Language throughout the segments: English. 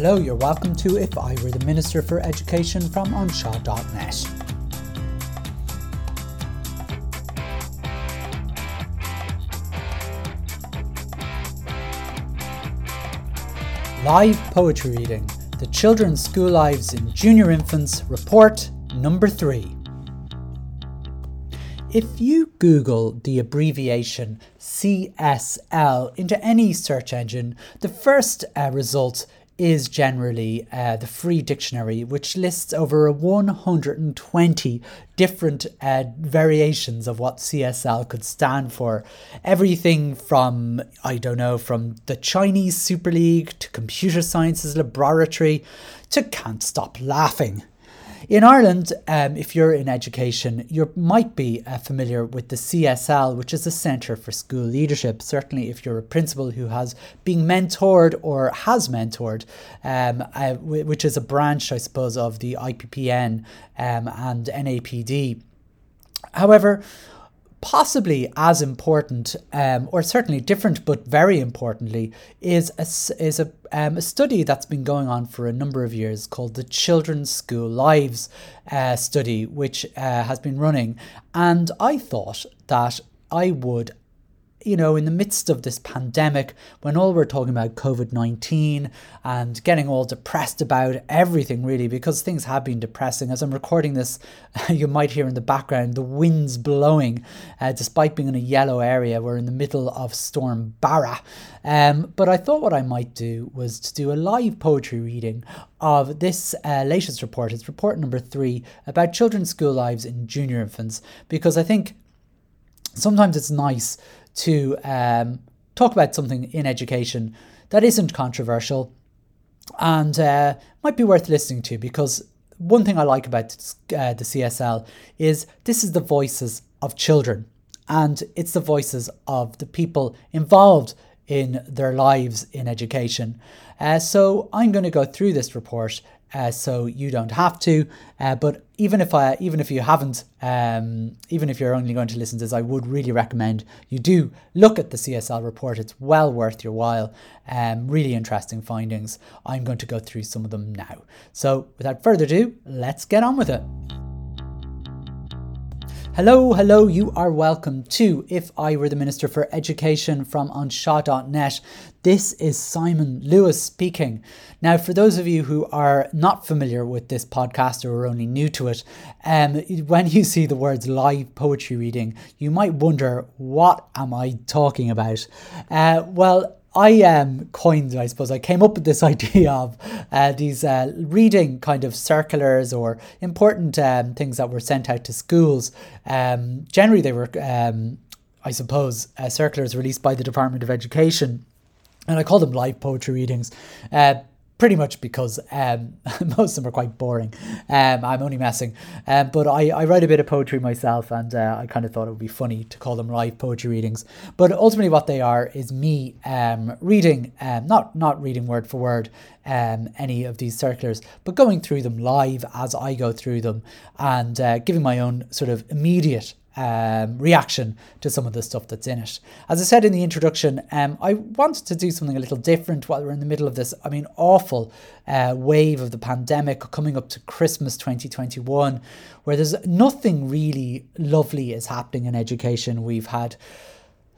Hello, you're welcome to If I Were the Minister for Education from Anseo.net. Live poetry reading The Children's School Lives in Junior Infants Report number 3. If you Google the abbreviation CSL into any search engine, the first uh, result is generally uh, the free dictionary, which lists over 120 different uh, variations of what CSL could stand for. Everything from, I don't know, from the Chinese Super League to Computer Sciences Laboratory to Can't Stop Laughing. In Ireland, um, if you're in education, you might be uh, familiar with the CSL, which is the Centre for School Leadership. Certainly, if you're a principal who has been mentored or has mentored, um, uh, which is a branch, I suppose, of the IPPN um, and NAPD. However, possibly as important, um, or certainly different, but very importantly, is a, is a, um, a study that's been going on for a number of years called the Children's School Lives uh, study, which uh, has been running. And I thought that I would you know, in the midst of this pandemic, when all we're talking about COVID 19 and getting all depressed about everything, really, because things have been depressing. As I'm recording this, you might hear in the background the winds blowing, uh, despite being in a yellow area. We're in the middle of Storm Barra. Um, but I thought what I might do was to do a live poetry reading of this uh, latest report. It's report number three about children's school lives in junior infants, because I think sometimes it's nice to um, talk about something in education that isn't controversial and uh, might be worth listening to because one thing I like about uh, the CSL is this is the voices of children and it's the voices of the people involved in their lives in education. Uh, so I'm going to go through this report uh, so you don't have to. Uh, but even if I, even if you haven't, um, even if you're only going to listen to this, I would really recommend you do look at the CSL report. It's well worth your while. Um, really interesting findings. I'm going to go through some of them now. So without further ado, let's get on with it. Hello, hello, you are welcome to If I Were the Minister for Education from Anseo.net. This is Simon Lewis speaking. Now, for those of you who are not familiar with this podcast or are only new to it, um, when you see the words live poetry reading, you might wonder, what am I talking about? Uh, well, I um, coined, I suppose, I came up with this idea of uh, these uh, reading kind of circulars or important um, things that were sent out to schools. Um, generally, they were, um, I suppose, uh, circulars released by the Department of Education. And I call them live poetry readings. Uh, pretty much because um, most of them are quite boring. Um, I'm only messing. Um, but I, I write a bit of poetry myself and uh, I kind of thought it would be funny to call them live poetry readings. But ultimately, what they are is me um, reading, um, not, not reading word for word um, any of these circulars, but going through them live as I go through them and uh, giving my own sort of immediate um, reaction to some of the stuff that's in it. As I said in the introduction, um, I wanted to do something a little different while we're in the middle of this, I mean, awful uh, wave of the pandemic coming up to Christmas 2021, where there's nothing really lovely is happening in education. We've had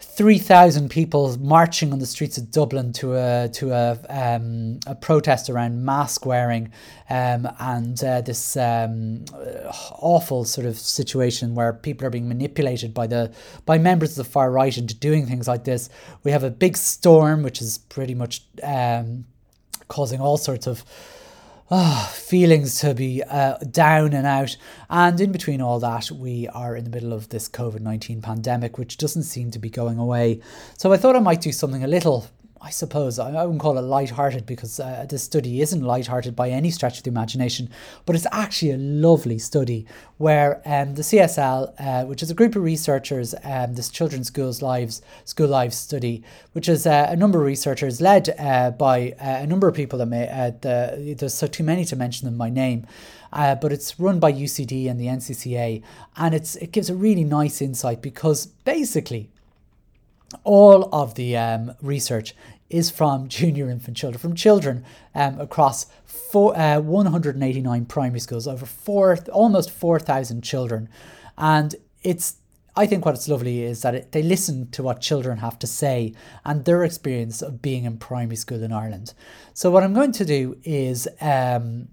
3,000 people marching on the streets of Dublin to a to a, um, a protest around mask wearing um, and uh, this um, awful sort of situation where people are being manipulated by the by members of the far right into doing things like this. We have a big storm which is pretty much um, causing all sorts of oh, feelings to be uh, down and out. And in between all that, we are in the middle of this COVID 19 pandemic, which doesn't seem to be going away. So I thought I might do something a little I suppose I, wouldn't call it light-hearted because uh, this study isn't light-hearted by any stretch of the imagination, but it's actually a lovely study where um, the CSL, uh, which is a group of researchers, um, this Children's Schools Lives School Lives study, which is uh, a number of researchers led uh, by uh, a number of people that may uh, the, there's so too many to mention them by name. But it's run by UCD and the NCCA, and it's it gives a really nice insight because basically all of the um, research is from junior infant children, from children um, across four, uh, 189 primary schools, over four, almost 4,000 children. And it's I think what's lovely is that it, they listen to what children have to say and their experience of being in primary school in Ireland. So, what I'm going to do is um,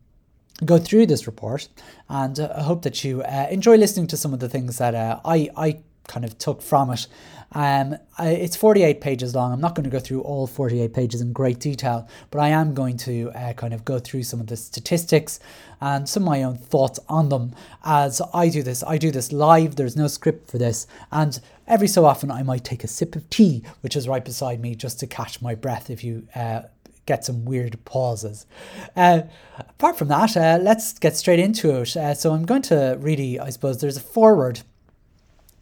go through this report, and uh, I hope that you uh, enjoy listening to some of the things that uh, I, I kind of took from it um, I, it's 48 pages long. I'm not going to go through all 48 pages in great detail, but I am going to uh, kind of go through some of the statistics and some of my own thoughts on them as I do this. I do this live, there's no script for this, and every so often I might take a sip of tea, which is right beside me, just to catch my breath if you. Uh, get some weird pauses. Uh, apart from that, uh, let's get straight into it. Uh, so I'm going to really, I suppose, there's a foreword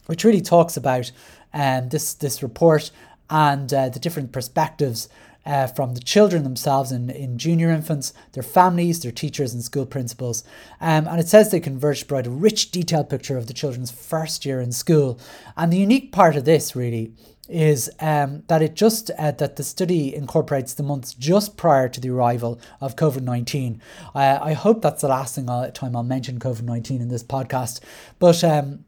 which really talks about um, this this report and uh, the different perspectives uh, from the children themselves in, in junior infants, their families, their teachers, and school principals. Um, and it says they converge to provide a rich, detailed picture of the children's first year in school. And the unique part of this, really, is um, that it just uh, that the study incorporates the months just prior to the arrival of COVID nineteen. Uh, I hope that's the last thing I'll, time I'll mention COVID nineteen in this podcast, but. Um,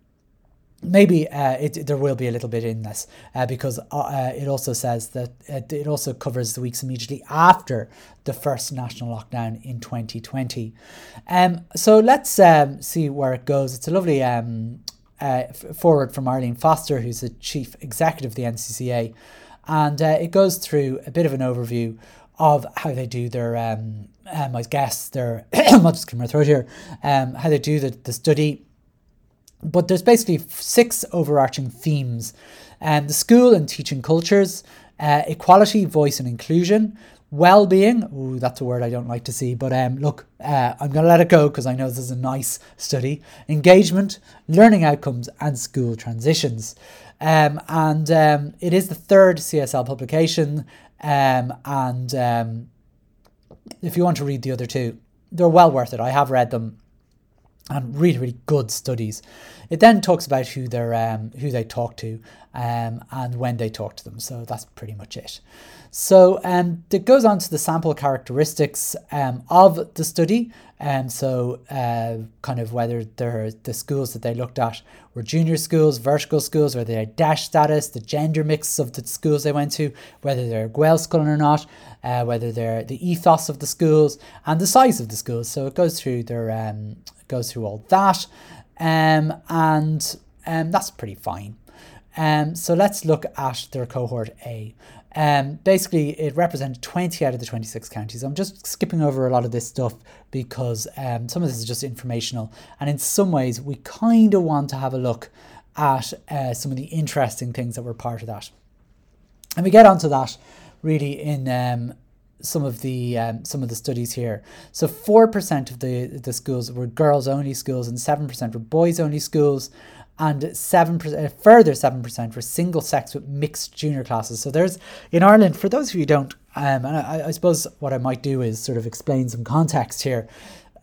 maybe uh, it, there will be a little bit in this uh, because uh, uh it also says that it also covers the weeks immediately after the first national lockdown in 2020. Um, so let's um, see where it goes. It's a lovely um, uh, foreword from Arlene Forster, who's the chief executive of the NCCA, and uh, it goes through a bit of an overview of how they do their um, I guess their I'm just clear my throat here um, how they do the, the study but there's basically six overarching themes um, the school and teaching cultures, uh, equality, voice, and inclusion, well being. Ooh, that's a word I don't like to see, but um, look, uh, I'm going to let it go because I know this is a nice study. Engagement, learning outcomes, and school transitions. Um, and um, it is the third CSL publication. Um, and um, if you want to read the other two, they're well worth it. I have read them and really really good studies. It then talks about who they're um, who they talk to um, and when they talk to them. So that's pretty much it. So um, it goes on to the sample characteristics um, of the study. And um, so uh, kind of whether the schools that they looked at were junior schools, vertical schools, whether they had DEIS status, the gender mix of the schools they went to, whether they're Gaelscoileanna or not, uh, whether they're the ethos of the schools and the size of the schools. So it goes through their goes through all that, um, and um, that's pretty fine. Um, so let's look at their cohort A. Um, basically, it represented 20 out of the 26 counties. I'm just skipping over a lot of this stuff because um, some of this is just informational. And in some ways, we kind of want to have a look at uh, some of the interesting things that were part of that. And we get onto that really in um, some of the um, some of the studies here. So four percent of the the schools were girls only schools, and seven percent were boys only schools, and seven percent further seven percent were single sex with mixed junior classes. So there's in Ireland for those of you who don't, um, and I, I suppose what I might do is sort of explain some context here.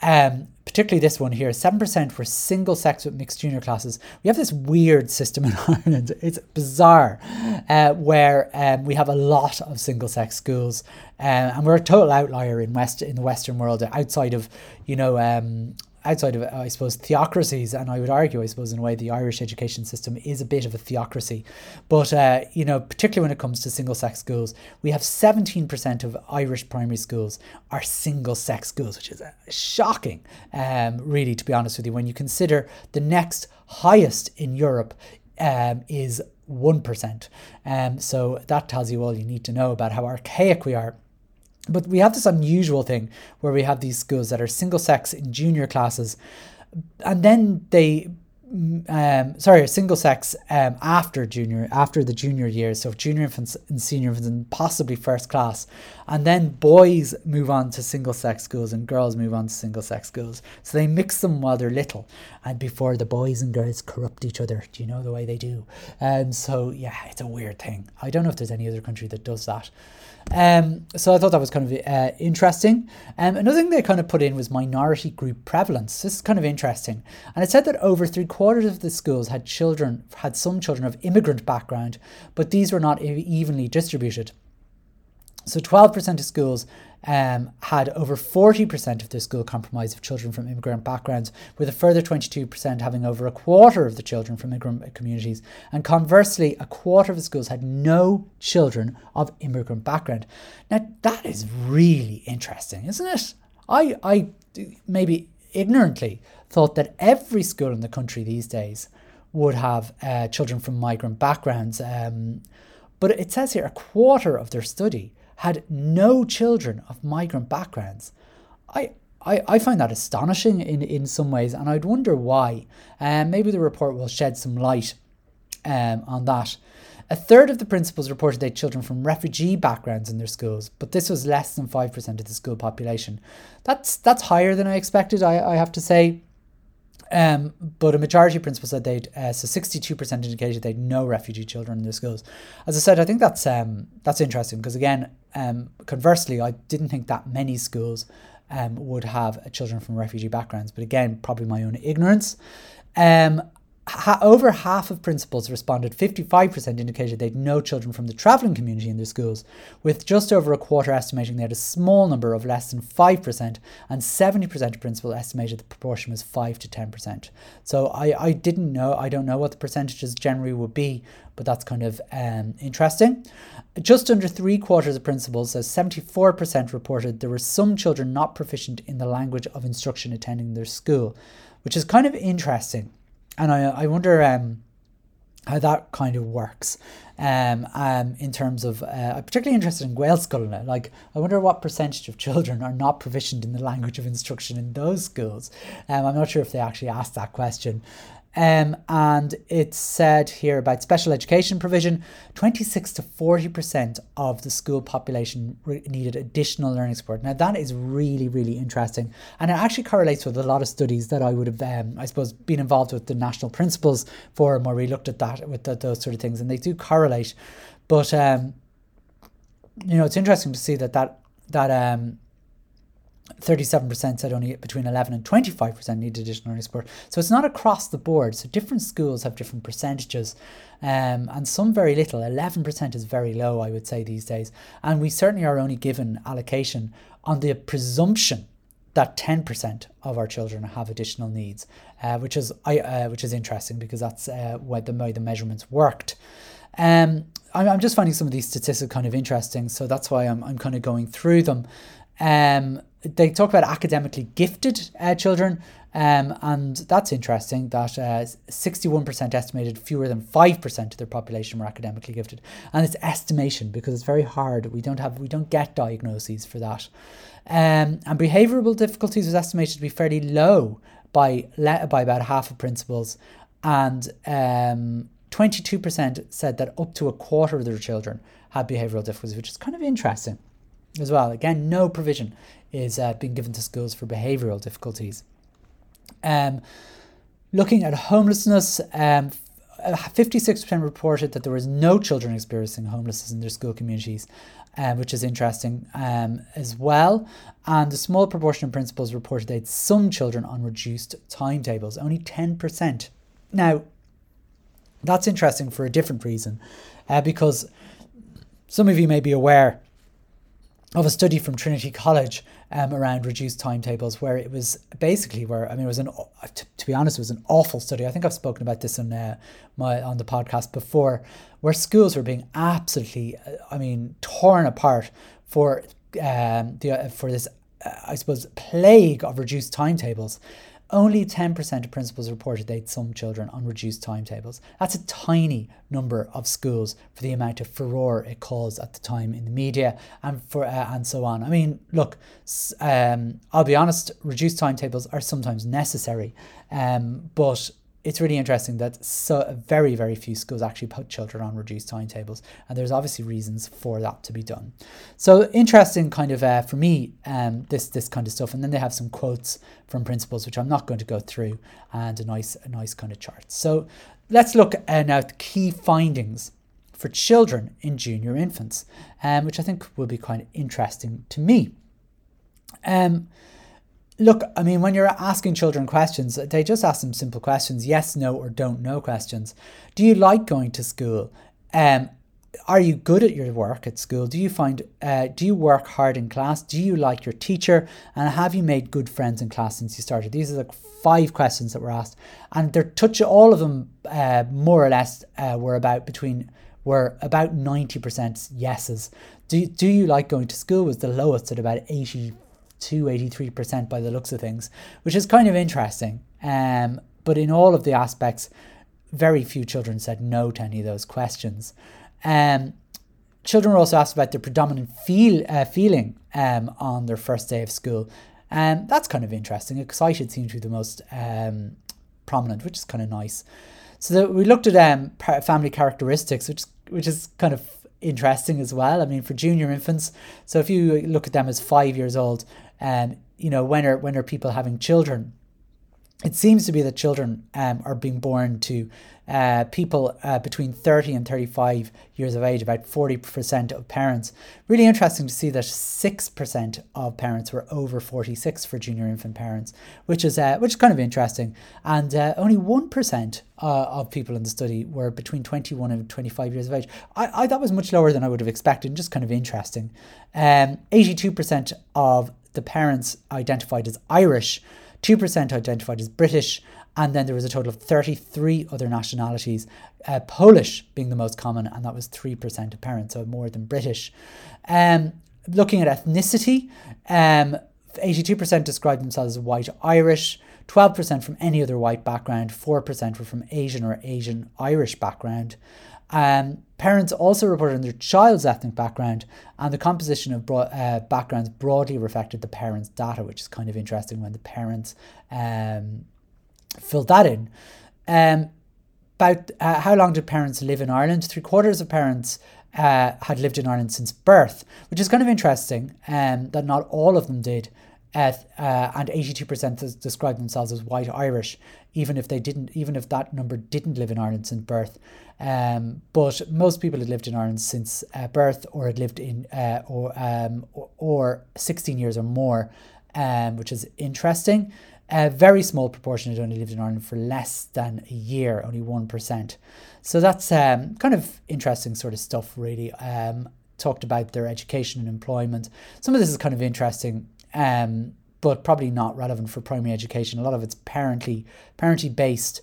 Um, particularly this one here, 7% for single sex with mixed junior classes. We have this weird system in Ireland. It's bizarre, uh, where um, we have a lot of single sex schools, uh, and we're a total outlier in West in the Western world outside of, you know, um, outside of, I suppose, theocracies, and I would argue, I suppose, in a way, the Irish education system is a bit of a theocracy. But, uh, you know, particularly when it comes to single sex schools, we have 17% of Irish primary schools are single sex schools, which is uh, shocking, um, really, to be honest with you, when you consider the next highest in Europe um, is 1%. Um, so that tells you all you need to know about how archaic we are but we have this unusual thing where we have these schools that are single sex in junior classes, and then they, um, sorry, single sex um, after junior, after the junior years, so junior infants and senior infants and possibly first class, and then boys move on to single sex schools and girls move on to single sex schools. So they mix them while they're little, and before the boys and girls corrupt each other. Do you know the way they do? And so yeah, it's a weird thing. I don't know if there's any other country that does that. Um, so I thought that was kind of uh, interesting. Um, another thing they kind of put in was minority group prevalence. This is kind of interesting, and it said that over three quarters of the schools had children had some children of immigrant background, but these were not evenly distributed. So 12% of schools um, had over 40% of their school comprised of children from immigrant backgrounds, with a further 22% having over a quarter of the children from immigrant communities. And conversely, a quarter of the schools had no children of immigrant background. Now, that is really interesting, isn't it? I, I maybe ignorantly thought that every school in the country these days would have uh, children from migrant backgrounds. Um, but it says here a quarter of their study had no children of migrant backgrounds. I, I, I find that astonishing in, in some ways, and I'd wonder why. Um, maybe the report will shed some light um, on that. A third of the principals reported they had children from refugee backgrounds in their schools, but this was less than 5% of the school population. That's that's higher than I expected, I, I have to say. Um, but a majority of principals said they'd uh, so sixty two percent indicated they'd no refugee children in their schools. As I said, I think that's um, that's interesting because again, um, conversely, I didn't think that many schools um, would have children from refugee backgrounds. But again, probably my own ignorance. Um, ha- over half of principals responded, 55% indicated they'd no children from the travelling community in their schools, with just over a quarter estimating they had a small number of less than 5%, and 70% of principals estimated the proportion was 5 to 10%. So I, I didn't know, I don't know what the percentages generally would be, but that's kind of um, interesting. Just under three quarters of principals, so 74% reported there were some children not proficient in the language of instruction attending their school, which is kind of interesting and I, I wonder um, how that kind of works um, um, in terms of, uh, I'm particularly interested in Gaelscoileanna. Like, I wonder what percentage of children are not proficient in the language of instruction in those schools. Um, I'm not sure if they actually asked that question. Um, and it said here about special education provision 26 to 40% of the school population re- needed additional learning support. Now, that is really, really interesting. And it actually correlates with a lot of studies that I would have, um, I suppose, been involved with the National Principals Forum where we looked at that, with the, those sort of things, and they do correlate. But, um, you know, it's interesting to see that that, that um, 37% said only between 11 and 25% need additional learning support. So it's not across the board. So different schools have different percentages, um, and some very little. 11% is very low, I would say, these days. And we certainly are only given allocation on the presumption that 10% of our children have additional needs, uh, which is I, uh, which is interesting because that's uh, why the the measurements worked. Um, I'm, I'm just finding some of these statistics kind of interesting, so that's why I'm, I'm kind of going through them. Um, they talk about academically gifted uh, children, um, and that's interesting that uh, 61% estimated fewer than 5% of their population were academically gifted. And it's estimation because it's very hard. We don't have we don't get diagnoses for that. Um, and behavioural difficulties was estimated to be fairly low by by about half of principals, and um, 22% said that up to a quarter of their children had behavioural difficulties, which is kind of interesting as well. Again, no provision is uh, being given to schools for behavioural difficulties. Um, looking at homelessness, um, 56% reported that there was no children experiencing homelessness in their school communities, um, which is interesting um, as well. And a small proportion of principals reported they had some children on reduced timetables, only 10%. Now, that's interesting for a different reason, uh, because some of you may be aware of a study from Trinity College um, around reduced timetables, where it was basically where I mean it was an to, to be honest it was an awful study. I think I've spoken about this on uh, my on the podcast before, where schools were being absolutely uh, I mean torn apart for um, the uh, for this uh, I suppose plague of reduced timetables. Only 10% of principals reported they'd some children on reduced timetables. That's a tiny number of schools for the amount of furore it caused at the time in the media and for uh, and so on. I mean, look, um, I'll be honest, reduced timetables are sometimes necessary, um, but it's really interesting that so very very few schools actually put children on reduced timetables and there's obviously reasons for that to be done. So interesting kind of uh, for me um, this this kind of stuff and then they have some quotes from principals which i'm not going to go through and a nice a nice kind of chart. So let's look uh, now at the key findings for children in junior infants um, which i think will be kind of interesting to me. Um, look, I mean, when you're asking children questions, they just ask them simple questions yes, no, or don't know questions. Do you like going to school? Um, are you good at your work at school? Do you find uh, do you work hard in class? Do you like your teacher? And have you made good friends in class since you started? These are the five questions that were asked, and they're touch all of them uh, more or less uh, were about between were about ninety percent yeses. Do do you like going to school? Was the lowest at about 82, 83 percent by the looks of things, which is kind of interesting. Um, but in all of the aspects, very few children said no to any of those questions. Um, children were also asked about their predominant feel uh, feeling um, on their first day of school. Um, that's kind of interesting. Excited seemed to be the most um, prominent, which is kind of nice. So that we looked at um, family characteristics, which which is kind of interesting as well. I mean, for junior infants, so if you look at them as five years old, um, you know, when are when are people having children? It seems to be that children um, are being born to uh, people uh, between 30 and 35 years of age, about 40% of parents. Really interesting to see that 6% of parents were over 46 for junior infant parents, which is uh, which is kind of interesting. And uh, only 1% uh, of people in the study were between 21 and 25 years of age. I, I thought was much lower than I would have expected, just kind of interesting. Um, 82% of the parents identified as Irish. 2% identified as British, and then there was a total of 33 other nationalities, uh, Polish being the most common, and that was 3% of parents, so more than British. Um, looking at ethnicity, um, 82% described themselves as white Irish, 12% from any other white background, 4% were from Asian or Asian Irish background. Um, parents also reported on their child's ethnic background, and the composition of bro- uh, backgrounds broadly reflected the parents' data, which is kind of interesting when the parents um, filled that in. Um, about uh, how long did parents live in Ireland? Three quarters of parents uh, had lived in Ireland since birth, which is kind of interesting um, that not all of them did. Uh, and 82% described themselves as white Irish, even if they didn't, even if that number didn't live in Ireland since birth. Um, but most people had lived in Ireland since uh, birth, or had lived in, uh, or, um, or, or 16 years or more, um, which is interesting. A very small proportion had only lived in Ireland for less than a year, only 1%. So that's um, kind of interesting sort of stuff, really. Um, talked about their education and employment. Some of this is kind of interesting, um, but probably not relevant for primary education. A lot of it's parently, parently based.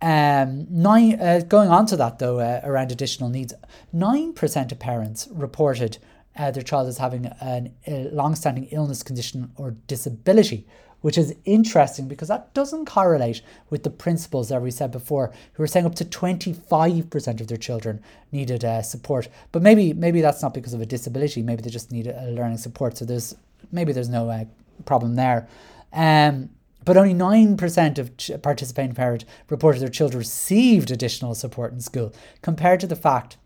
Um, nine, uh, going on to that though, uh, around additional needs, 9% of parents reported uh, their child as having a long-standing illness condition or disability, which is interesting because that doesn't correlate with the principals that we said before, who were saying up to 25% of their children needed uh, support. But maybe maybe that's not because of a disability. Maybe they just need a, learning support. So there's maybe there's no uh, problem there. Um, but only 9% of ch- participating parents reported their children received additional support in school, compared to the fact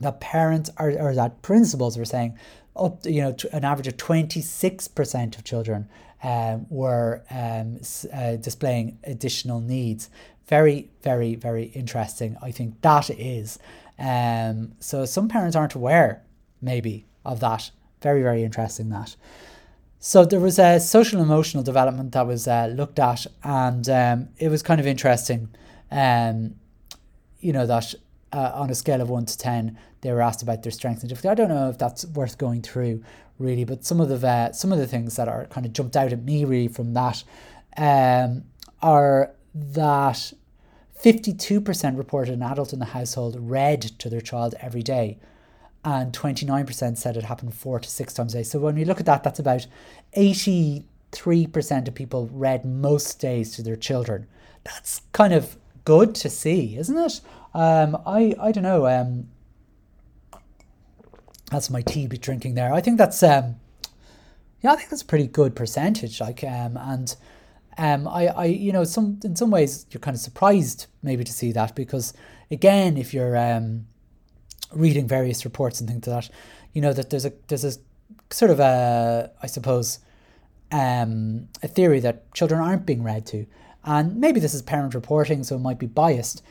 that parents are, or that principals were saying up you know, an average of 26% of children um, were um, uh, displaying additional needs. Very, very, very interesting. I think that is. Um, so some parents aren't aware, maybe, of that. Very, very interesting that. So there was a social emotional development that was uh, looked at, and um, it was kind of interesting. Um, you know that uh, on a scale of one to ten, they were asked about their strengths and difficulty. I don't know if that's worth going through really, but some of the uh, some of the things that are kind of jumped out at me really from that um, are that fifty two percent reported an adult in the household read to their child every day, and twenty nine percent said it happened four to six times a day. So when we look at that, that's about eighty three percent of people read most days to their children. That's kind of good to see, isn't it? Um, I I don't know. Um, that's my tea be drinking there. I think that's um, yeah, I think that's a pretty good percentage. Like um, and um, I I you know some in some ways you're kind of surprised maybe to see that because again if you're um, reading various reports and things like that, you know that there's a there's a sort of a I suppose um, a theory that children aren't being read to, and maybe this is parent reporting, so it might be biased.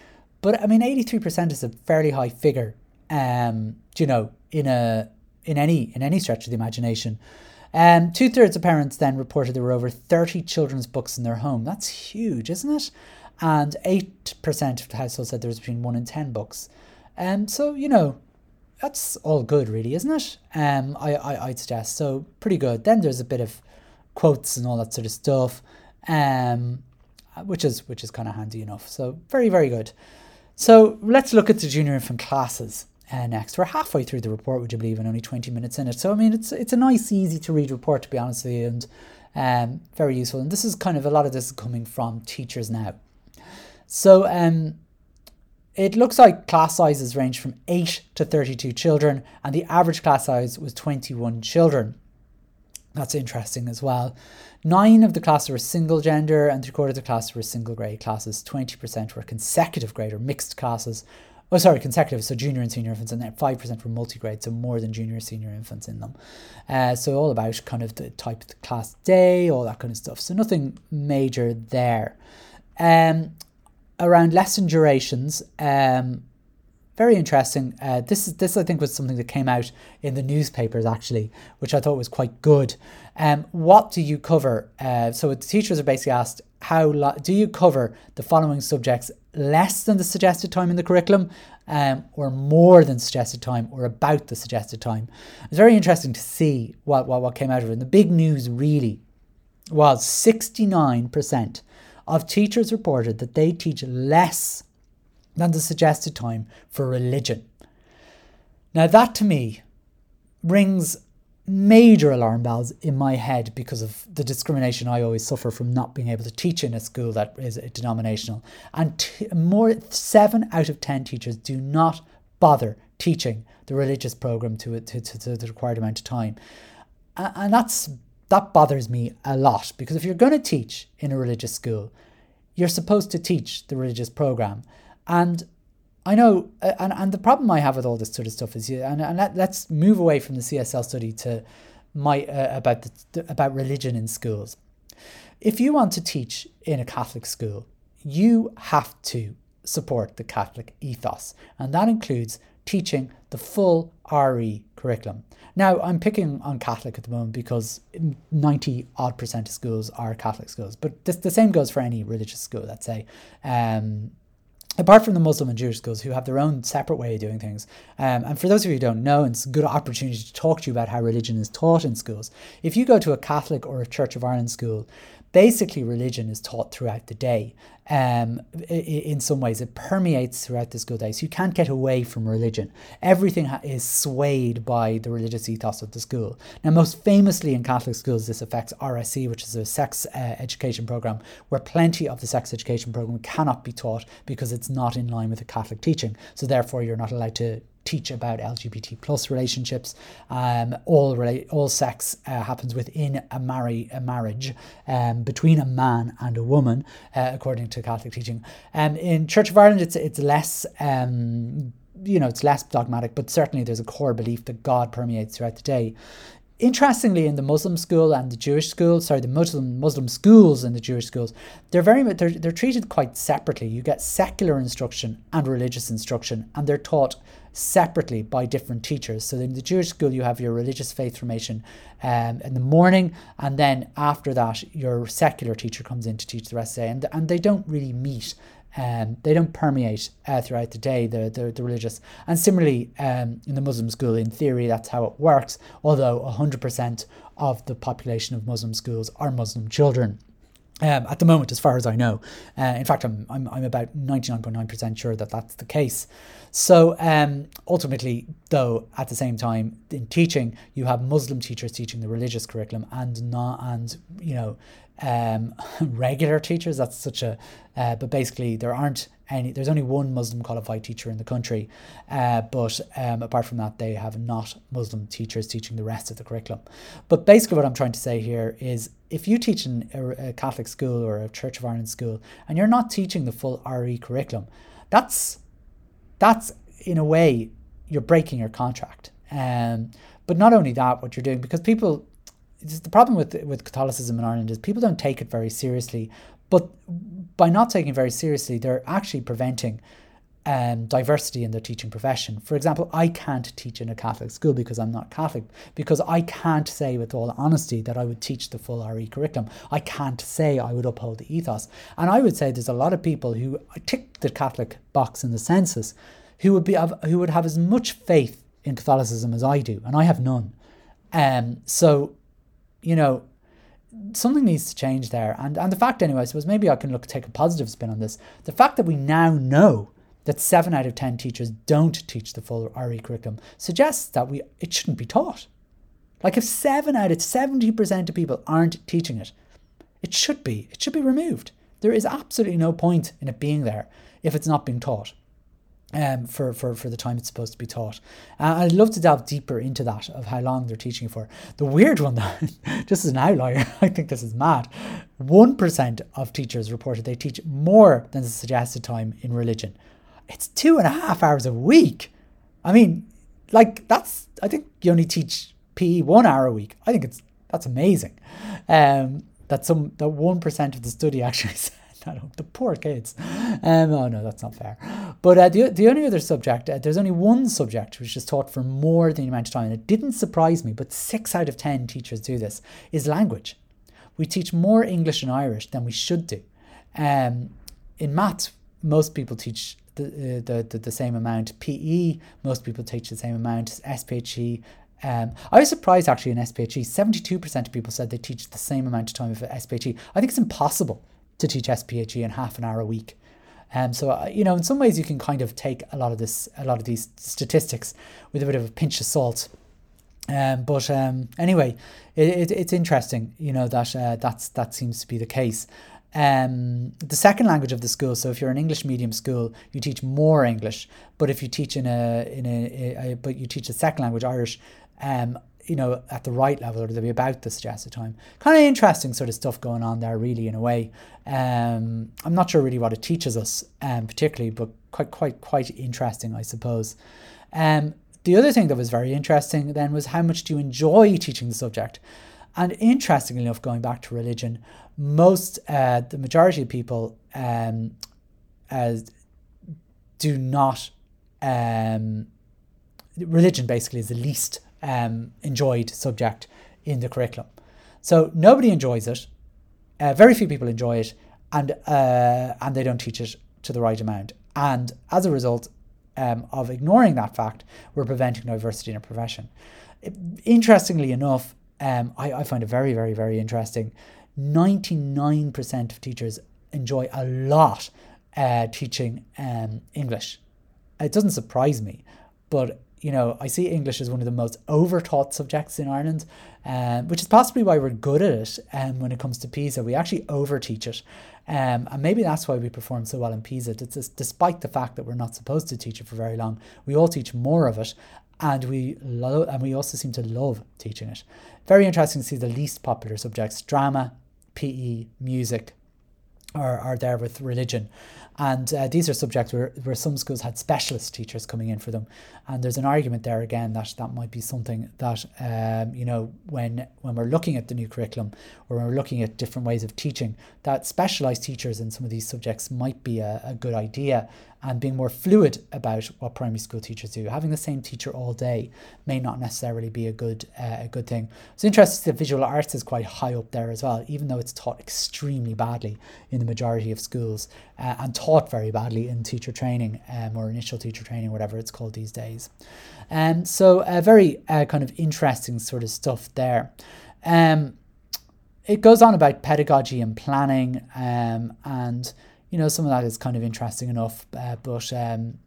But I mean, 83% is a fairly high figure, um, you know, in a in any in any stretch of the imagination. Um, Two thirds of parents then reported there were over 30 children's books in their home. That's huge, isn't it? And 8% of households said there was between 1 and 10 books. And um, so, you know, that's all good, really, isn't it? Um, I, I I'd suggest so pretty good. Then there's a bit of quotes and all that sort of stuff, um, which is which is kind of handy enough. So very very good. So let's look at the junior infant classes uh, next. We're halfway through the report, would you believe, and only 20 minutes in it. So, I mean, it's it's a nice, easy to read report, to be honest with you, and um, very useful. And this is kind of a lot of this is coming from teachers now. So, um, it looks like class sizes range from 8 to 32 children, and the average class size was 21 children. That's interesting as well. Nine of the classes were single gender, and three quarters of the classes were single grade classes. 20% were consecutive grade or mixed classes. Oh, sorry, consecutive, so junior and senior infants, and then 5% were multi grade, so more than junior and senior infants in them. Uh, so, all about kind of the type of the class day, all that kind of stuff. So, nothing major there. Um, around lesson durations, um, very interesting. Uh, this is this I think was something that came out in the newspapers actually, which I thought was quite good. Um, what do you cover? Uh, so the teachers are basically asked how lo- do you cover the following subjects less than the suggested time in the curriculum, um, or more than suggested time, or about the suggested time. It's very interesting to see what what, what came out of it. And the big news really was sixty nine percent of teachers reported that they teach less than the suggested time for religion. Now, that to me rings major alarm bells in my head because of the discrimination I always suffer from not being able to teach in a school that is denominational. And t- more seven out of ten teachers do not bother teaching the religious program to, to, to, to the required amount of time. And that's that bothers me a lot because if you're going to teach in a religious school, you're supposed to teach the religious program. And I know, and, and the problem I have with all this sort of stuff is, and, and let, us move away from the CSL study to my uh, about the, about religion in schools. If you want to teach in a Catholic school, you have to support the Catholic ethos, and that includes teaching the full RE curriculum. Now, I'm picking on Catholic at the moment because 90 odd percent of schools are Catholic schools, but this, the same goes for any religious school, let's say. Um, apart from the Muslim and Jewish schools who have their own separate way of doing things. Um, and for those of you who don't know, it's a good opportunity to talk to you about how religion is taught in schools. If you go to a Catholic or a Church of Ireland school, basically religion is taught throughout the day. Um, in some ways, it permeates throughout the school day. So you can't get away from religion. Everything is swayed by the religious ethos of the school. Now, most famously in Catholic schools, this affects RSE, which is a sex uh, education program, where plenty of the sex education program cannot be taught because it's not in line with the Catholic teaching. So therefore, you're not allowed to teach about LGBT plus relationships. Um, all rela- all sex uh, happens within a marry a marriage um, between a man and a woman, uh, according to Catholic teaching. Um, in Church of Ireland, it's it's less. Um, you know, it's less dogmatic, but certainly there's a core belief that God permeates throughout the day. Interestingly, in the Muslim school and the Jewish school, sorry, the Muslim Muslim schools and the Jewish schools, they're very they're, they're treated quite separately. You get secular instruction and religious instruction, and they're taught separately by different teachers. So in the Jewish school, you have your religious faith formation um, in the morning, and then after that, your secular teacher comes in to teach the rest of the day, and and they don't really meet um, they don't permeate uh, throughout the day, the, the, the religious. And similarly, um, in the Muslim school, in theory, that's how it works, although 100% of the population of Muslim schools are Muslim children. Um, at the moment, as far as I know. Uh, in fact, I'm, I'm, I'm about 99.9% sure that that's the case. So um, ultimately, though, at the same time, in teaching, you have Muslim teachers teaching the religious curriculum and not, and, you know, um, regular teachers. That's such a, uh, but basically there aren't any. There's only one Muslim qualified teacher in the country, uh, but um, apart from that, they have not Muslim teachers teaching the rest of the curriculum. But basically, what I'm trying to say here is, if you teach in a, a Catholic school or a Church of Ireland school, and you're not teaching the full RE curriculum, that's that's in a way you're breaking your contract. Um, but not only that, what you're doing because people the problem with with Catholicism in Ireland is people don't take it very seriously, but by not taking it very seriously, they're actually preventing um, diversity in their teaching profession. For example, I can't teach in a Catholic school because I'm not Catholic, because I can't say with all honesty that I would teach the full RE curriculum. I can't say I would uphold the ethos. And I would say there's a lot of people who tick the Catholic box in the census who would be who would have as much faith in Catholicism as I do, and I have none. Um, so, you know, something needs to change there. And and the fact, anyway, I suppose maybe I can look take a positive spin on this. The fact that we now know that seven out of ten teachers don't teach the full RE curriculum suggests that we it shouldn't be taught. Like if seven out of seventy percent of people aren't teaching it, it should be. It should be removed. There is absolutely no point in it being there if it's not being taught um, for, for, for the time it's supposed to be taught. Uh, I'd love to delve deeper into that of how long they're teaching for. The weird one, though, just as an outlier, I think this is mad. 1% of teachers reported they teach more than the suggested time in religion. It's two and a half hours a week. I mean, like, that's, I think you only teach PE one hour a week. I think it's, that's amazing. Um, that some, that 1% of the study actually said the poor kids. Um, oh no, that's not fair. But uh, the, the only other subject, uh, there's only one subject which is taught for more than the amount of time, and it didn't surprise me, but six out of 10 teachers do this, is language. We teach more English and Irish than we should do. Um, in maths, most people teach the, uh, the, the, the, same amount. PE, most people teach the same amount. SPHE, um, I was surprised actually in SPHE, 72% of people said they teach the same amount of time for SPHE. I think it's impossible to teach SPHE in half an hour a week. Um, so uh, you know, in some ways, you can kind of take a lot of this, a lot of these statistics with a bit of a pinch of salt. Um, but um, anyway, it, it, it's interesting, you know, that uh, that's that seems to be the case. Um, the second language of the school. So if you're an English medium school, you teach more English. But if you teach in a in a, a but you teach a second language, Irish, um, you know, at the right level or they'll be about the suggested time. Kind of interesting sort of stuff going on there, really, in a way. Um, I'm not sure really what it teaches us, um, particularly, but quite, quite, quite interesting, I suppose. Um, the other thing that was very interesting then was how much do you enjoy teaching the subject? And interestingly enough, going back to religion, most, uh, the majority of people um, uh, do not, um, religion basically is the least um, enjoyed subject in the curriculum. So nobody enjoys it. Uh, very few people enjoy it, and uh, and they don't teach it to the right amount. And as a result um, of ignoring that fact, we're preventing diversity in a profession. Interestingly enough, um, I, I find it very, very, very interesting. 99% of teachers enjoy a lot uh, teaching um, English. It doesn't surprise me, but you know, I see English as one of the most overtaught subjects in Ireland, um, which is possibly why we're good at it um, when it comes to PISA. We actually overteach it. Um, and maybe that's why we perform so well in PISA. Just, despite the fact that we're not supposed to teach it for very long, we all teach more of it and we love and we also seem to love teaching it. Very interesting to see the least popular subjects drama, PE, music, are, are there with religion. And uh, these are subjects where, where some schools had specialist teachers coming in for them. And there's an argument there again that that might be something that, um, you know, when, when we're looking at the new curriculum or when we're looking at different ways of teaching, that specialised teachers in some of these subjects might be a, a good idea and being more fluid about what primary school teachers do. Having the same teacher all day may not necessarily be a good uh, a good thing. It's interesting that visual arts is quite high up there as well, even though it's taught extremely badly in the majority of schools uh, and taught very badly in teacher training um, or initial teacher training, whatever it's called these days. Um, so, uh, very uh, kind of interesting sort of stuff there. Um, it goes on about pedagogy and planning um, and you know, some of that is kind of interesting enough, uh, but um,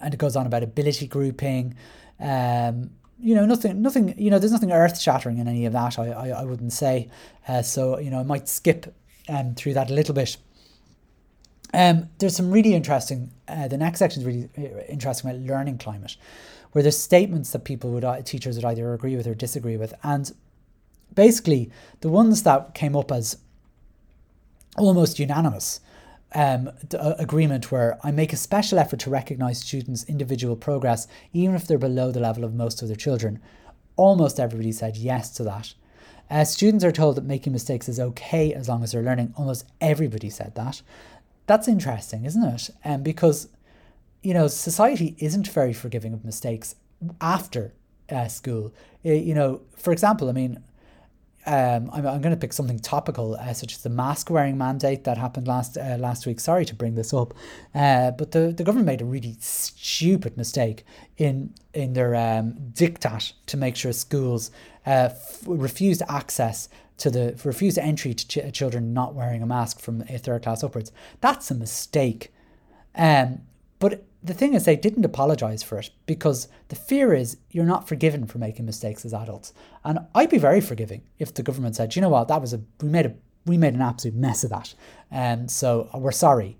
and it goes on about ability grouping. Um, you know, nothing, nothing. You know, there's nothing earth shattering in any of that. I, I, I wouldn't say. Uh, so you know, I might skip um, through that a little bit. Um, there's some really interesting. Uh, the next section is really uh, interesting about learning climate, where there's statements that people would uh, teachers would either agree with or disagree with, and basically the ones that came up as almost unanimous um, agreement where I make a special effort to recognize students' individual progress, even if they're below the level of most of their children. Almost everybody said yes to that. Uh, students are told that making mistakes is okay as long as they're learning. Almost everybody said that. That's interesting, isn't it? Um, because, you know, society isn't very forgiving of mistakes after uh, school. You know, for example, I mean, um, I'm, I'm going to pick something topical, uh, such as the mask wearing mandate that happened last uh, last week. Sorry to bring this up, uh, but the, the government made a really stupid mistake in in their um, diktat to make sure schools uh, f- refused access to the entry to ch- children not wearing a mask from a third class upwards. That's a mistake. Um, but the thing is, they didn't apologize for it because the fear is you're not forgiven for making mistakes as adults. And I'd be very forgiving if the government said, you know what, that was a we made a we made an absolute mess of that, and um, so we're sorry.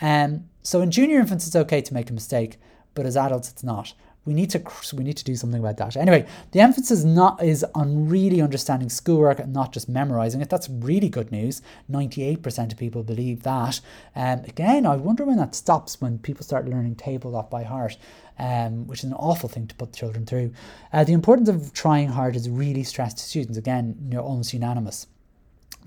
Um, so in junior infants, it's okay to make a mistake, but as adults, it's not we need to we need to do something about that. Anyway, the emphasis not is on really understanding schoolwork and not just memorizing it. That's really good news. Ninety eight percent of people believe that. Um, again, I wonder when that stops when people start learning tables off by heart. Um, which is an awful thing to put children through. Uh, the importance of trying hard is really stressed to students. Again, you almost unanimous.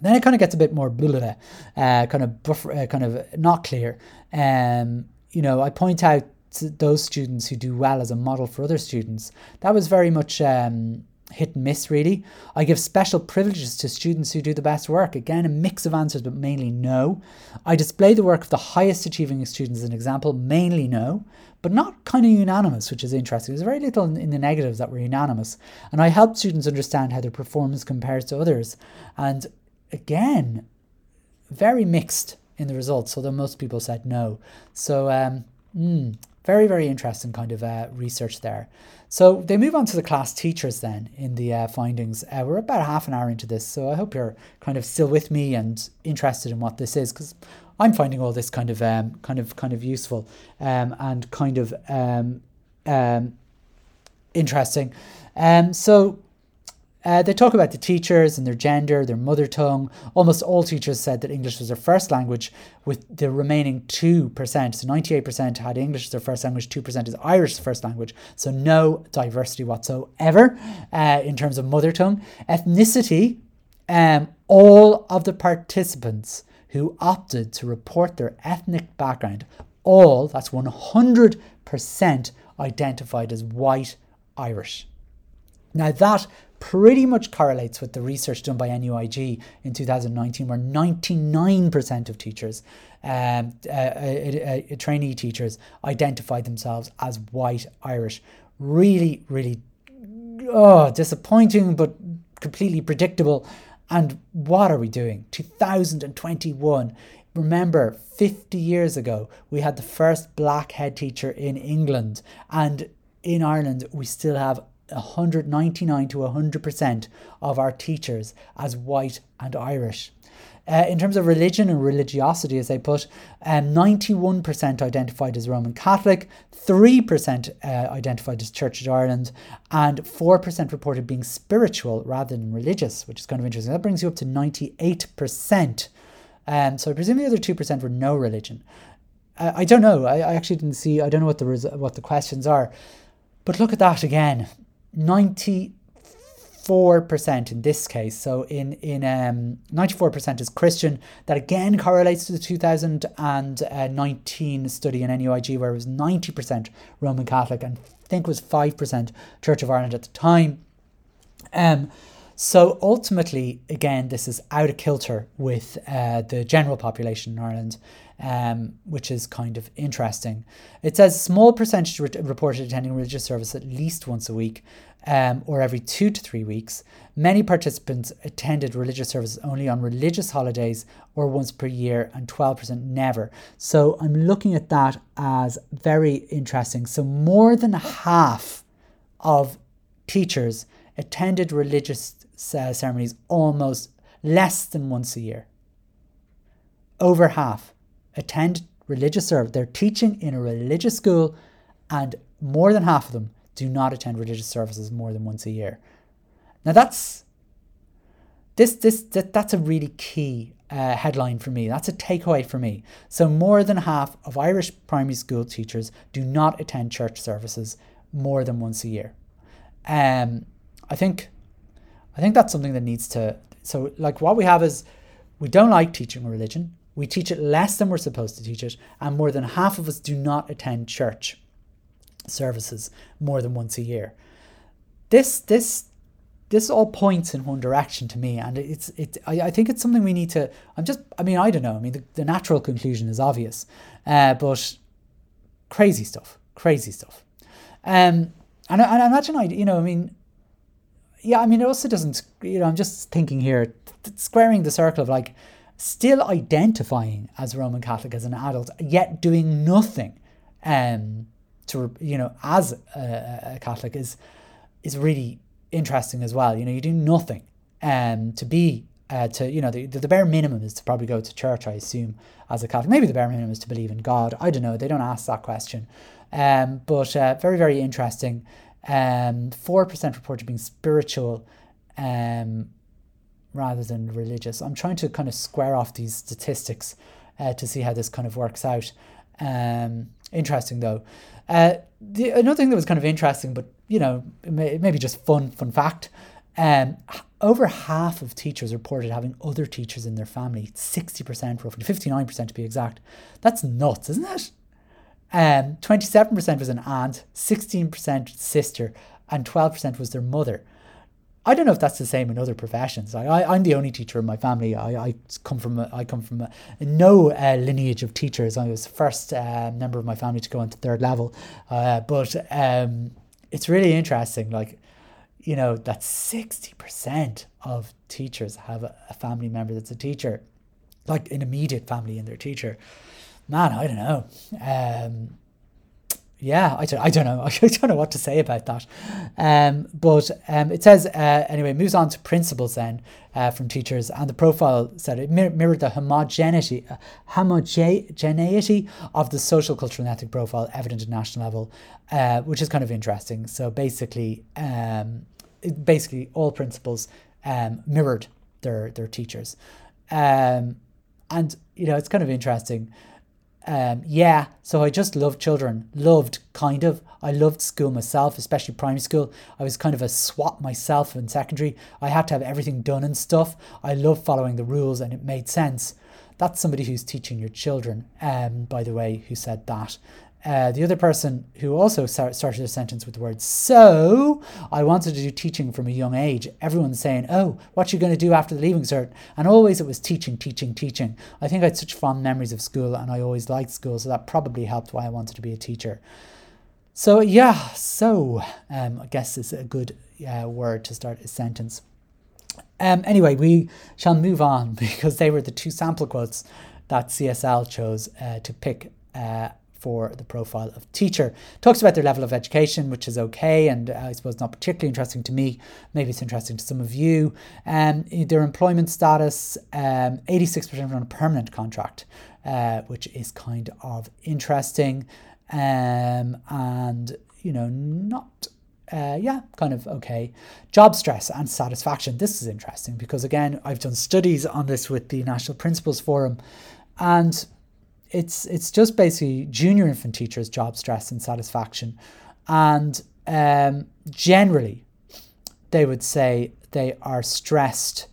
Then it kind of gets a bit more blah, blah, blah uh, kind of buffer, uh, kind of not clear. Um, you know, I point out those students who do well as a model for other students. That was very much um, hit and miss, really. I give special privileges to students who do the best work. Again, a mix of answers, but mainly no. I display the work of the highest achieving students as an example, mainly no, but not kind of unanimous, which is interesting. There's very little in, the negatives that were unanimous. And I help students understand how their performance compares to others. And again, very mixed in the results, although most people said no. So, um, mm, very, very interesting kind of uh, research there. So they move on to the class teachers then in the uh, findings. Uh, we're about half an hour into this, so I hope you're kind of still with me and interested in what this is because I'm finding all this kind of um, kind of kind of useful um, and kind of um, um, interesting. Um, so uh, they talk about the teachers and their gender, their mother tongue. Almost all teachers said that English was their first language, with the remaining 2%. So 98% had English as their first language, 2% is Irish first language. So no diversity whatsoever uh, in terms of mother tongue. Ethnicity, um, all of the participants who opted to report their ethnic background, all, that's 100% identified as white Irish. Now, that pretty much correlates with the research done by NUIG in 2019, where 99% of teachers, um, uh, uh, uh, trainee teachers, identified themselves as white Irish. Really, really oh, disappointing, but completely predictable. And what are we doing? 2021. Remember, 50 years ago, we had the first black head teacher in England, and in Ireland, we still have 199 to 100% of our teachers as white and Irish. Uh, in terms of religion and religiosity, as they put, um, 91% identified as Roman Catholic, 3% uh, identified as Church of Ireland, and 4% reported being spiritual rather than religious, which is kind of interesting. That brings you up to 98%. Um, so I presume the other 2% were no religion. I don't know. I, I, actually didn't see, I don't know what the, res- what the questions are. But look at that again. 94% in this case. So in in um, 94% is Christian. That again correlates to the 2019 study in NUIG where it was 90% Roman Catholic and I think was 5% Church of Ireland at the time. Um, so ultimately, again, this is out of kilter with uh, the general population in Ireland, um, which is kind of interesting. It says small percentage re- reported attending religious service at least once a week um, or every two to three weeks. Many participants attended religious services only on religious holidays or once per year, and 12% never. So I'm looking at that as very interesting. So more than half of teachers attended religious uh, ceremonies almost less than once a year. Over half attend religious service. They're teaching in a religious school, and more than half of them do not attend religious services more than once a year. Now that's this this that, that's a really key uh, headline for me. That's a takeaway for me. So more than half of Irish primary school teachers do not attend church services more than once a year. Um, I think I think that's something that needs to. So, like, what we have is we don't like teaching religion. We teach it less than we're supposed to teach it, and more than half of us do not attend church services more than once a year. This this this all points in one direction to me, and it's it. I, I think it's something we need to. I'm just. I mean, I don't know. I mean, the, the natural conclusion is obvious, uh, but crazy stuff, crazy stuff. Um, and I, and I imagine I, you know, I mean, yeah, I mean, it also doesn't. You know, I'm just thinking here, squaring the circle of like still identifying as Roman Catholic as an adult, yet doing nothing, um, to you know, as a, a Catholic is is really interesting as well. You know, you do nothing um, to be uh, to you know the, the bare minimum is to probably go to church. I assume as a Catholic, maybe the bare minimum is to believe in God. I don't know. They don't ask that question, um, but uh, very very interesting. Um, four percent reported being spiritual, um, rather than religious. I'm trying to kind of square off these statistics uh, to see how this kind of works out. Um, interesting though. Uh, the, another thing that was kind of interesting, but you know, maybe just fun fun fact. Um, over half of teachers reported having other teachers in their family. Sixty percent, roughly fifty-nine percent to be exact. That's nuts, isn't it? Um, twenty-seven percent was an aunt, sixteen percent sister, and twelve percent was their mother. I don't know if that's the same in other professions. I, I am the only teacher in my family. I, I come from a, I come from a, no uh, lineage of teachers. I was the first uh, member of my family to go into third level, uh, but um, it's really interesting. Like, you know, that sixty percent of teachers have a, a family member that's a teacher, like an immediate family and their teacher. Man, I don't know. Um, yeah, I don't, I don't know. I don't know what to say about that. Um, but um, it says, uh, anyway, moves on to principals then uh, from teachers. And the profile said it mir- mirrored the homogeneity, uh, homogeneity of the social, cultural, and ethnic profile evident at national level, uh, which is kind of interesting. So basically, um, basically all principals um, mirrored their, their teachers. Um, and, you know, it's kind of interesting um, yeah, so I just loved children. Loved, kind of. I loved school myself, especially primary school. I was kind of a swap myself in secondary. I had to have everything done and stuff. I love following the rules and it made sense. That's somebody who's teaching your children, um, by the way, who said that. Uh, the other person who also started a sentence with the word so i wanted to do teaching from a young age. Everyone's saying oh what you going to do after the leaving cert? And always it was teaching teaching teaching. I think i had such fond memories of school and i always liked school so that probably helped why i wanted to be a teacher. So yeah so um, i guess it's a good uh, word to start a sentence. Um, anyway we shall move on because they were the two sample quotes that csl chose uh, to pick uh, for the profile of teacher. Talks about their level of education, which is okay, and uh, I suppose not particularly interesting to me. Maybe it's interesting to some of you. Um, their employment status, um, 86% on a permanent contract, uh, which is kind of interesting. Um, and, you know, not uh, yeah, kind of okay. Job stress and satisfaction. This is interesting because, again, I've done studies on this with the National Principals Forum, and it's it's just basically junior infant teachers' job stress and satisfaction, and um, generally, they would say they are stressed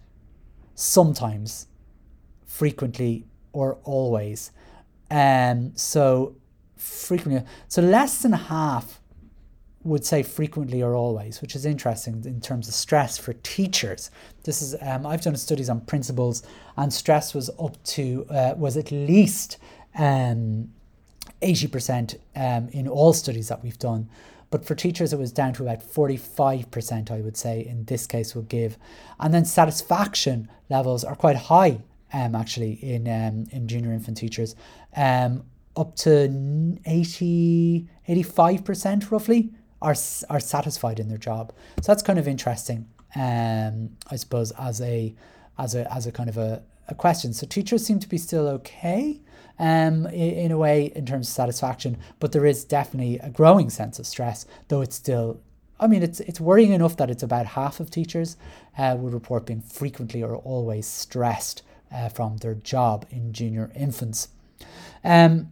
sometimes, frequently, or always. Um, so frequently, so less than half would say frequently or always, which is interesting in terms of stress for teachers. This is um, I've done studies on principals, and stress was up to uh, was at least um, 80% um, in all studies that we've done. But for teachers, it was down to about 45%, I would say, in this case, will give. And then satisfaction levels are quite high, um, actually, in, um, in junior infant teachers, um, up to 80, 85% roughly are, are satisfied in their job. So that's kind of interesting, um, I suppose, as a, as a, as a kind of a, a question. So teachers seem to be still okay um, in, a way in terms of satisfaction, but there is definitely a growing sense of stress, though it's still I mean, it's it's worrying enough that it's about half of teachers uh, would report being frequently or always stressed uh, from their job in junior infants. Um,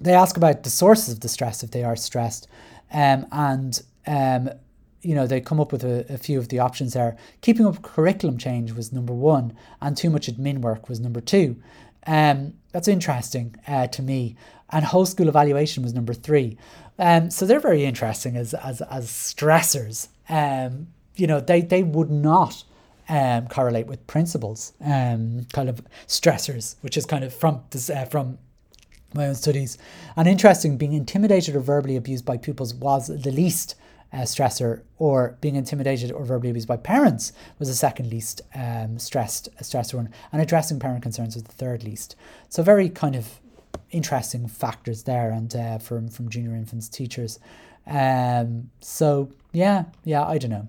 they ask about the sources of the stress if they are stressed, um, and um, you know they come up with a, a, few of the options there. Keeping up curriculum change was number one, and too much admin work was number two. Um, that's interesting uh, to me. And whole school evaluation was number three. Um, so they're very interesting as as as stressors. Um, you know, they, they would not um, correlate with principals, um, kind of stressors, which is kind of from this, uh, from my own studies. And interesting, being intimidated or verbally abused by pupils was the least uh, stressor, or being intimidated or verbally abused by parents was the second least um, stressed stressor one, and addressing parent concerns was the third least. So very kind of interesting factors there, and uh, from from junior infants teachers. Um, so yeah, yeah, I don't know.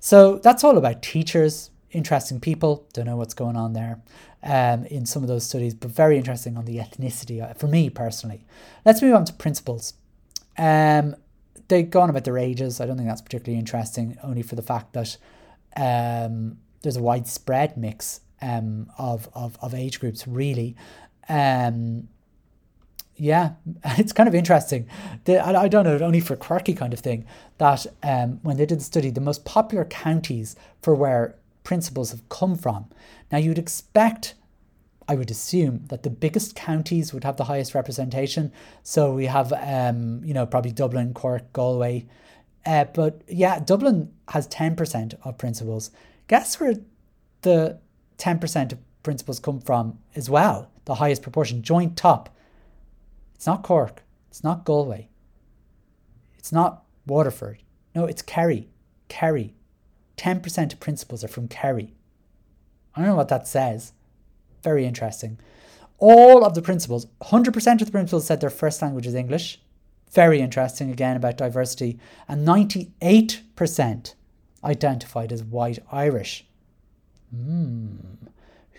So that's all about teachers, interesting people. Don't know what's going on there um, in some of those studies, but very interesting on the ethnicity uh, for me personally. Let's move on to principals. Um, they go on about their ages. I don't think that's particularly interesting, only for the fact that um, there's a widespread mix um, of, of, of age groups, really. Um, yeah, it's kind of interesting. The, I, I don't know, only for quirky kind of thing, that um, when they did the study, the most popular counties for where principals have come from. Now, you'd expect I would assume that the biggest counties would have the highest representation. So we have, um, you know, probably Dublin, Cork, Galway. Uh, but yeah, Dublin has 10% of principals. Guess where the 10% of principals come from as well? The highest proportion, joint top. It's not Cork. It's not Galway. It's not Waterford. No, it's Kerry. Kerry. 10% of principals are from Kerry. I don't know what that says. Very interesting. All of the principals, 100% of the principals said their first language is English. Very interesting again about diversity. And 98% identified as white Irish. Hmm.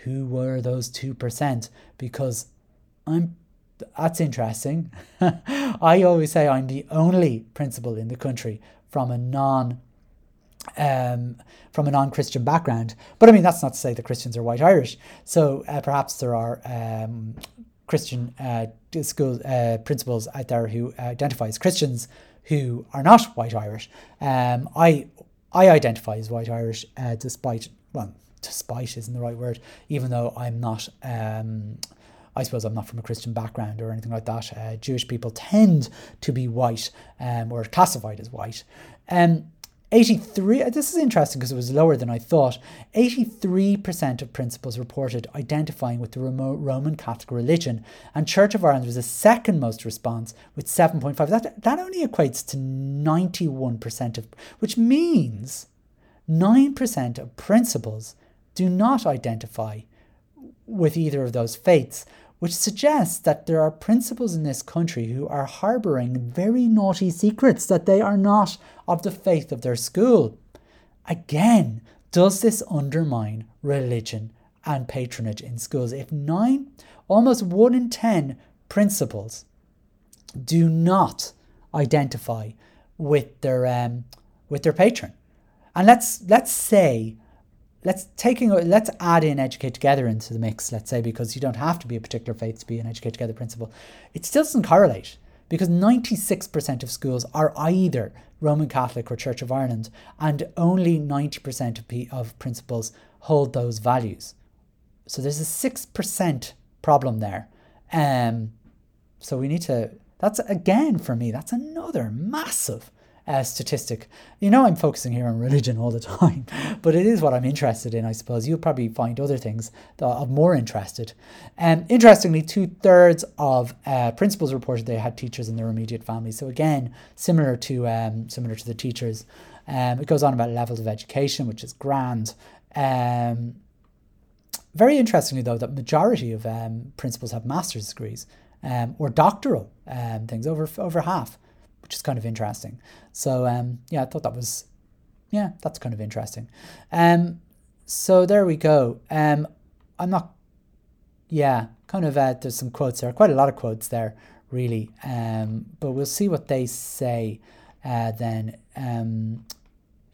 Who were those 2%? Because I'm that's interesting. I always say I'm the only principal in the country from a non um, from a non Christian background. But I mean, that's not to say that Christians are white Irish. So uh, perhaps there are um, Christian uh, school uh, principals out there who identify as Christians who are not white Irish. Um, I I identify as white Irish uh, despite, well, despite isn't the right word, even though I'm not. Um, I suppose I'm not from a Christian background or anything like that. Uh, Jewish people tend to be white um, or classified as white. Um, 83, uh, this is interesting because it was lower than I thought. 83% of principals reported identifying with the Roman Catholic religion, and Church of Ireland was the second most response with 7.5. That, that only equates to 91% of, which means 9% of principals do not identify with either of those faiths which suggests that there are principals in this country who are harbouring very naughty secrets that they are not of the faith of their school. Again, does this undermine religion and patronage in schools? If nine, almost one in ten principals do not identify with their um, with their patron, and let's let's say let's taking let's add in educate together into the mix let's say because you don't have to be a particular faith to be an educate together principal it still doesn't correlate because 96% of schools are either roman catholic or church of ireland and only 90% of, P- of principals hold those values. So there's a 6% problem there. Um, so we need to that's again for me that's another massive uh, statistic. You know, I'm focusing here on religion all the time, but it is what I'm interested in, I suppose. You'll probably find other things that are more interested. And um, interestingly, two thirds of uh, principals reported they had teachers in their immediate family. So again, similar to um, similar to the teachers. Um, it goes on about levels of education, which is grand. Um, very interestingly, though, that majority of um, principals have master's degrees um, or doctoral um, things, over over half which is kind of interesting. So um, yeah, I thought that was yeah, that's kind of interesting. Um, so there we go. Um, I'm not yeah, kind of uh, there's some quotes there, quite a lot of quotes there, really. Um, but we'll see what they say uh, then. Um,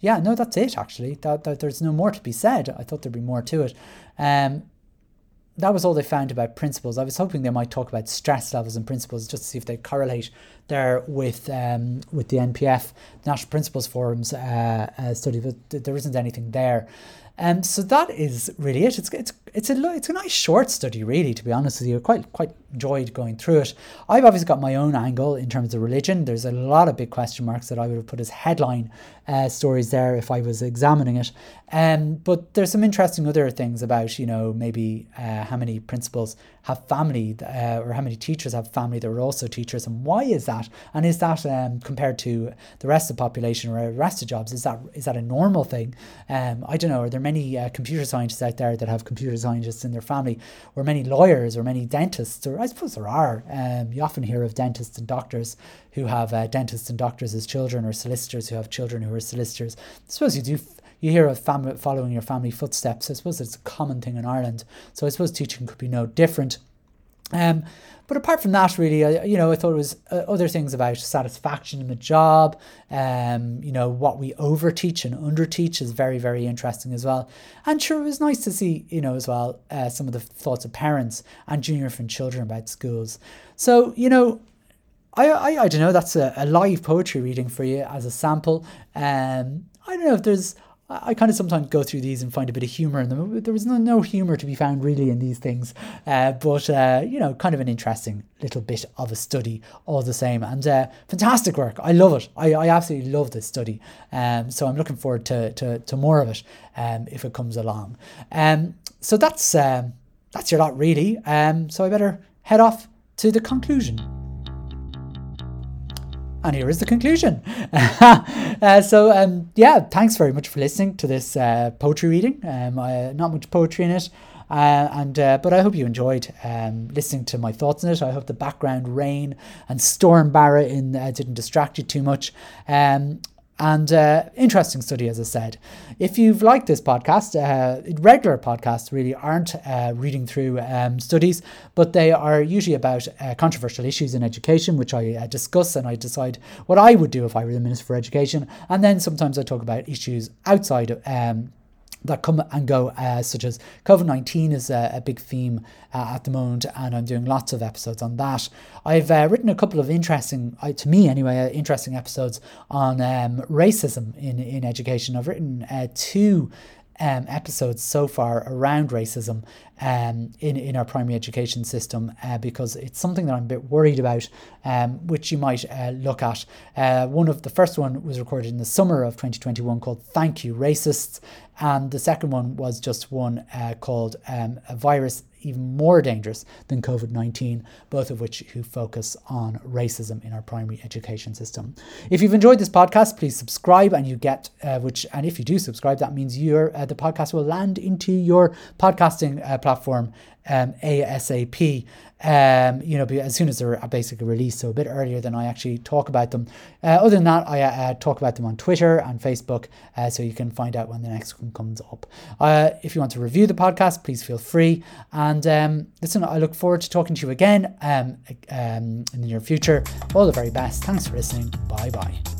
yeah, no, that's it actually. That, that there's no more to be said. I thought there'd be more to it. Um, that was all they found about principals. I was hoping they might talk about stress levels and principals just to see if they correlate there with um, with the NPF National Principals Forum's uh, uh, study, but there isn't anything there. Um, so that is really it. It's it's it's a it's a nice short study, really. To be honest with you, quite quite enjoyed going through it. I've obviously got my own angle in terms of religion. There's a lot of big question marks that I would have put as headline uh, stories there if I was examining it. Um, but there's some interesting other things about, you know, maybe uh, how many principals have family uh, or how many teachers have family that are also teachers and why is that? And is that um, compared to the rest of the population or the rest of jobs, is that is that a normal thing? Um, I don't know. Are there many uh, computer scientists out there that have computer scientists in their family or many lawyers or many dentists? Or I suppose there are. Um, you often hear of dentists and doctors who have uh, dentists and doctors as children or solicitors who have children who are solicitors. I suppose you do you hear of family following your family footsteps. I suppose it's a common thing in Ireland. So I suppose teaching could be no different. Um, but apart from that, really, I, you know, I thought it was uh, other things about satisfaction in the job. Um, you know, what we overteach and underteach is very, very interesting as well. And sure, it was nice to see, you know, as well, uh, some of the thoughts of parents and junior infant children about schools. So, you know, I, I, I don't know, that's a, a live poetry reading for you as a sample. Um, I don't know if there's I kind of sometimes go through these and find a bit of humor in them. There was no, no humor to be found really in these things, uh, but uh, you know, kind of an interesting little bit of a study all the same. And uh, fantastic work. I love it. I, I absolutely love this study. Um, so I'm looking forward to, to, to more of it um, if it comes along. Um, so that's um, that's your lot really. Um, so I better head off to the conclusion. And here is the conclusion. uh, so, um, yeah, thanks very much for listening to this uh, poetry reading. Um, not much poetry in it, uh, and uh, but I hope you enjoyed um, listening to my thoughts on it. I hope the background rain and storm Barra in uh, didn't distract you too much. Um, and uh, interesting study, as I said. If you've liked this podcast, uh, regular podcasts really aren't uh, reading through um, studies, but they are usually about uh, controversial issues in education, which I uh, discuss and I decide what I would do if I were the Minister for Education. And then sometimes I talk about issues outside of. Um, that come and go, uh, such as COVID 19 is a, a, big theme uh, at the moment, and I'm doing lots of episodes on that. I've uh, written a couple of interesting, uh, to me anyway, uh, interesting episodes on um, racism in, in education. I've written uh, two um, episodes so far around racism um, in, in our primary education system uh, because it's something that I'm a bit worried about, um, which you might uh, look at. Uh, one of the first one was recorded in the summer of 2021 called Thank You Racists, and the second one was just one uh, called um, A Virus even more dangerous than COVID 19, both of which who focus on racism in our primary education system. If you've enjoyed this podcast, please subscribe and you get, uh, which, and if you do subscribe, that means your uh, the podcast will land into your podcasting uh, platform um, ASAP. Um, you know, as soon as they're basically released, so a bit earlier than I actually talk about them. Uh, other than that, I uh, talk about them on Twitter and Facebook, uh, so you can find out when the next one comes up. Uh, if you want to review the podcast, please feel free. And um, listen, I look forward to talking to you again um, um, in the near future. All the very best. Thanks for listening. Bye bye.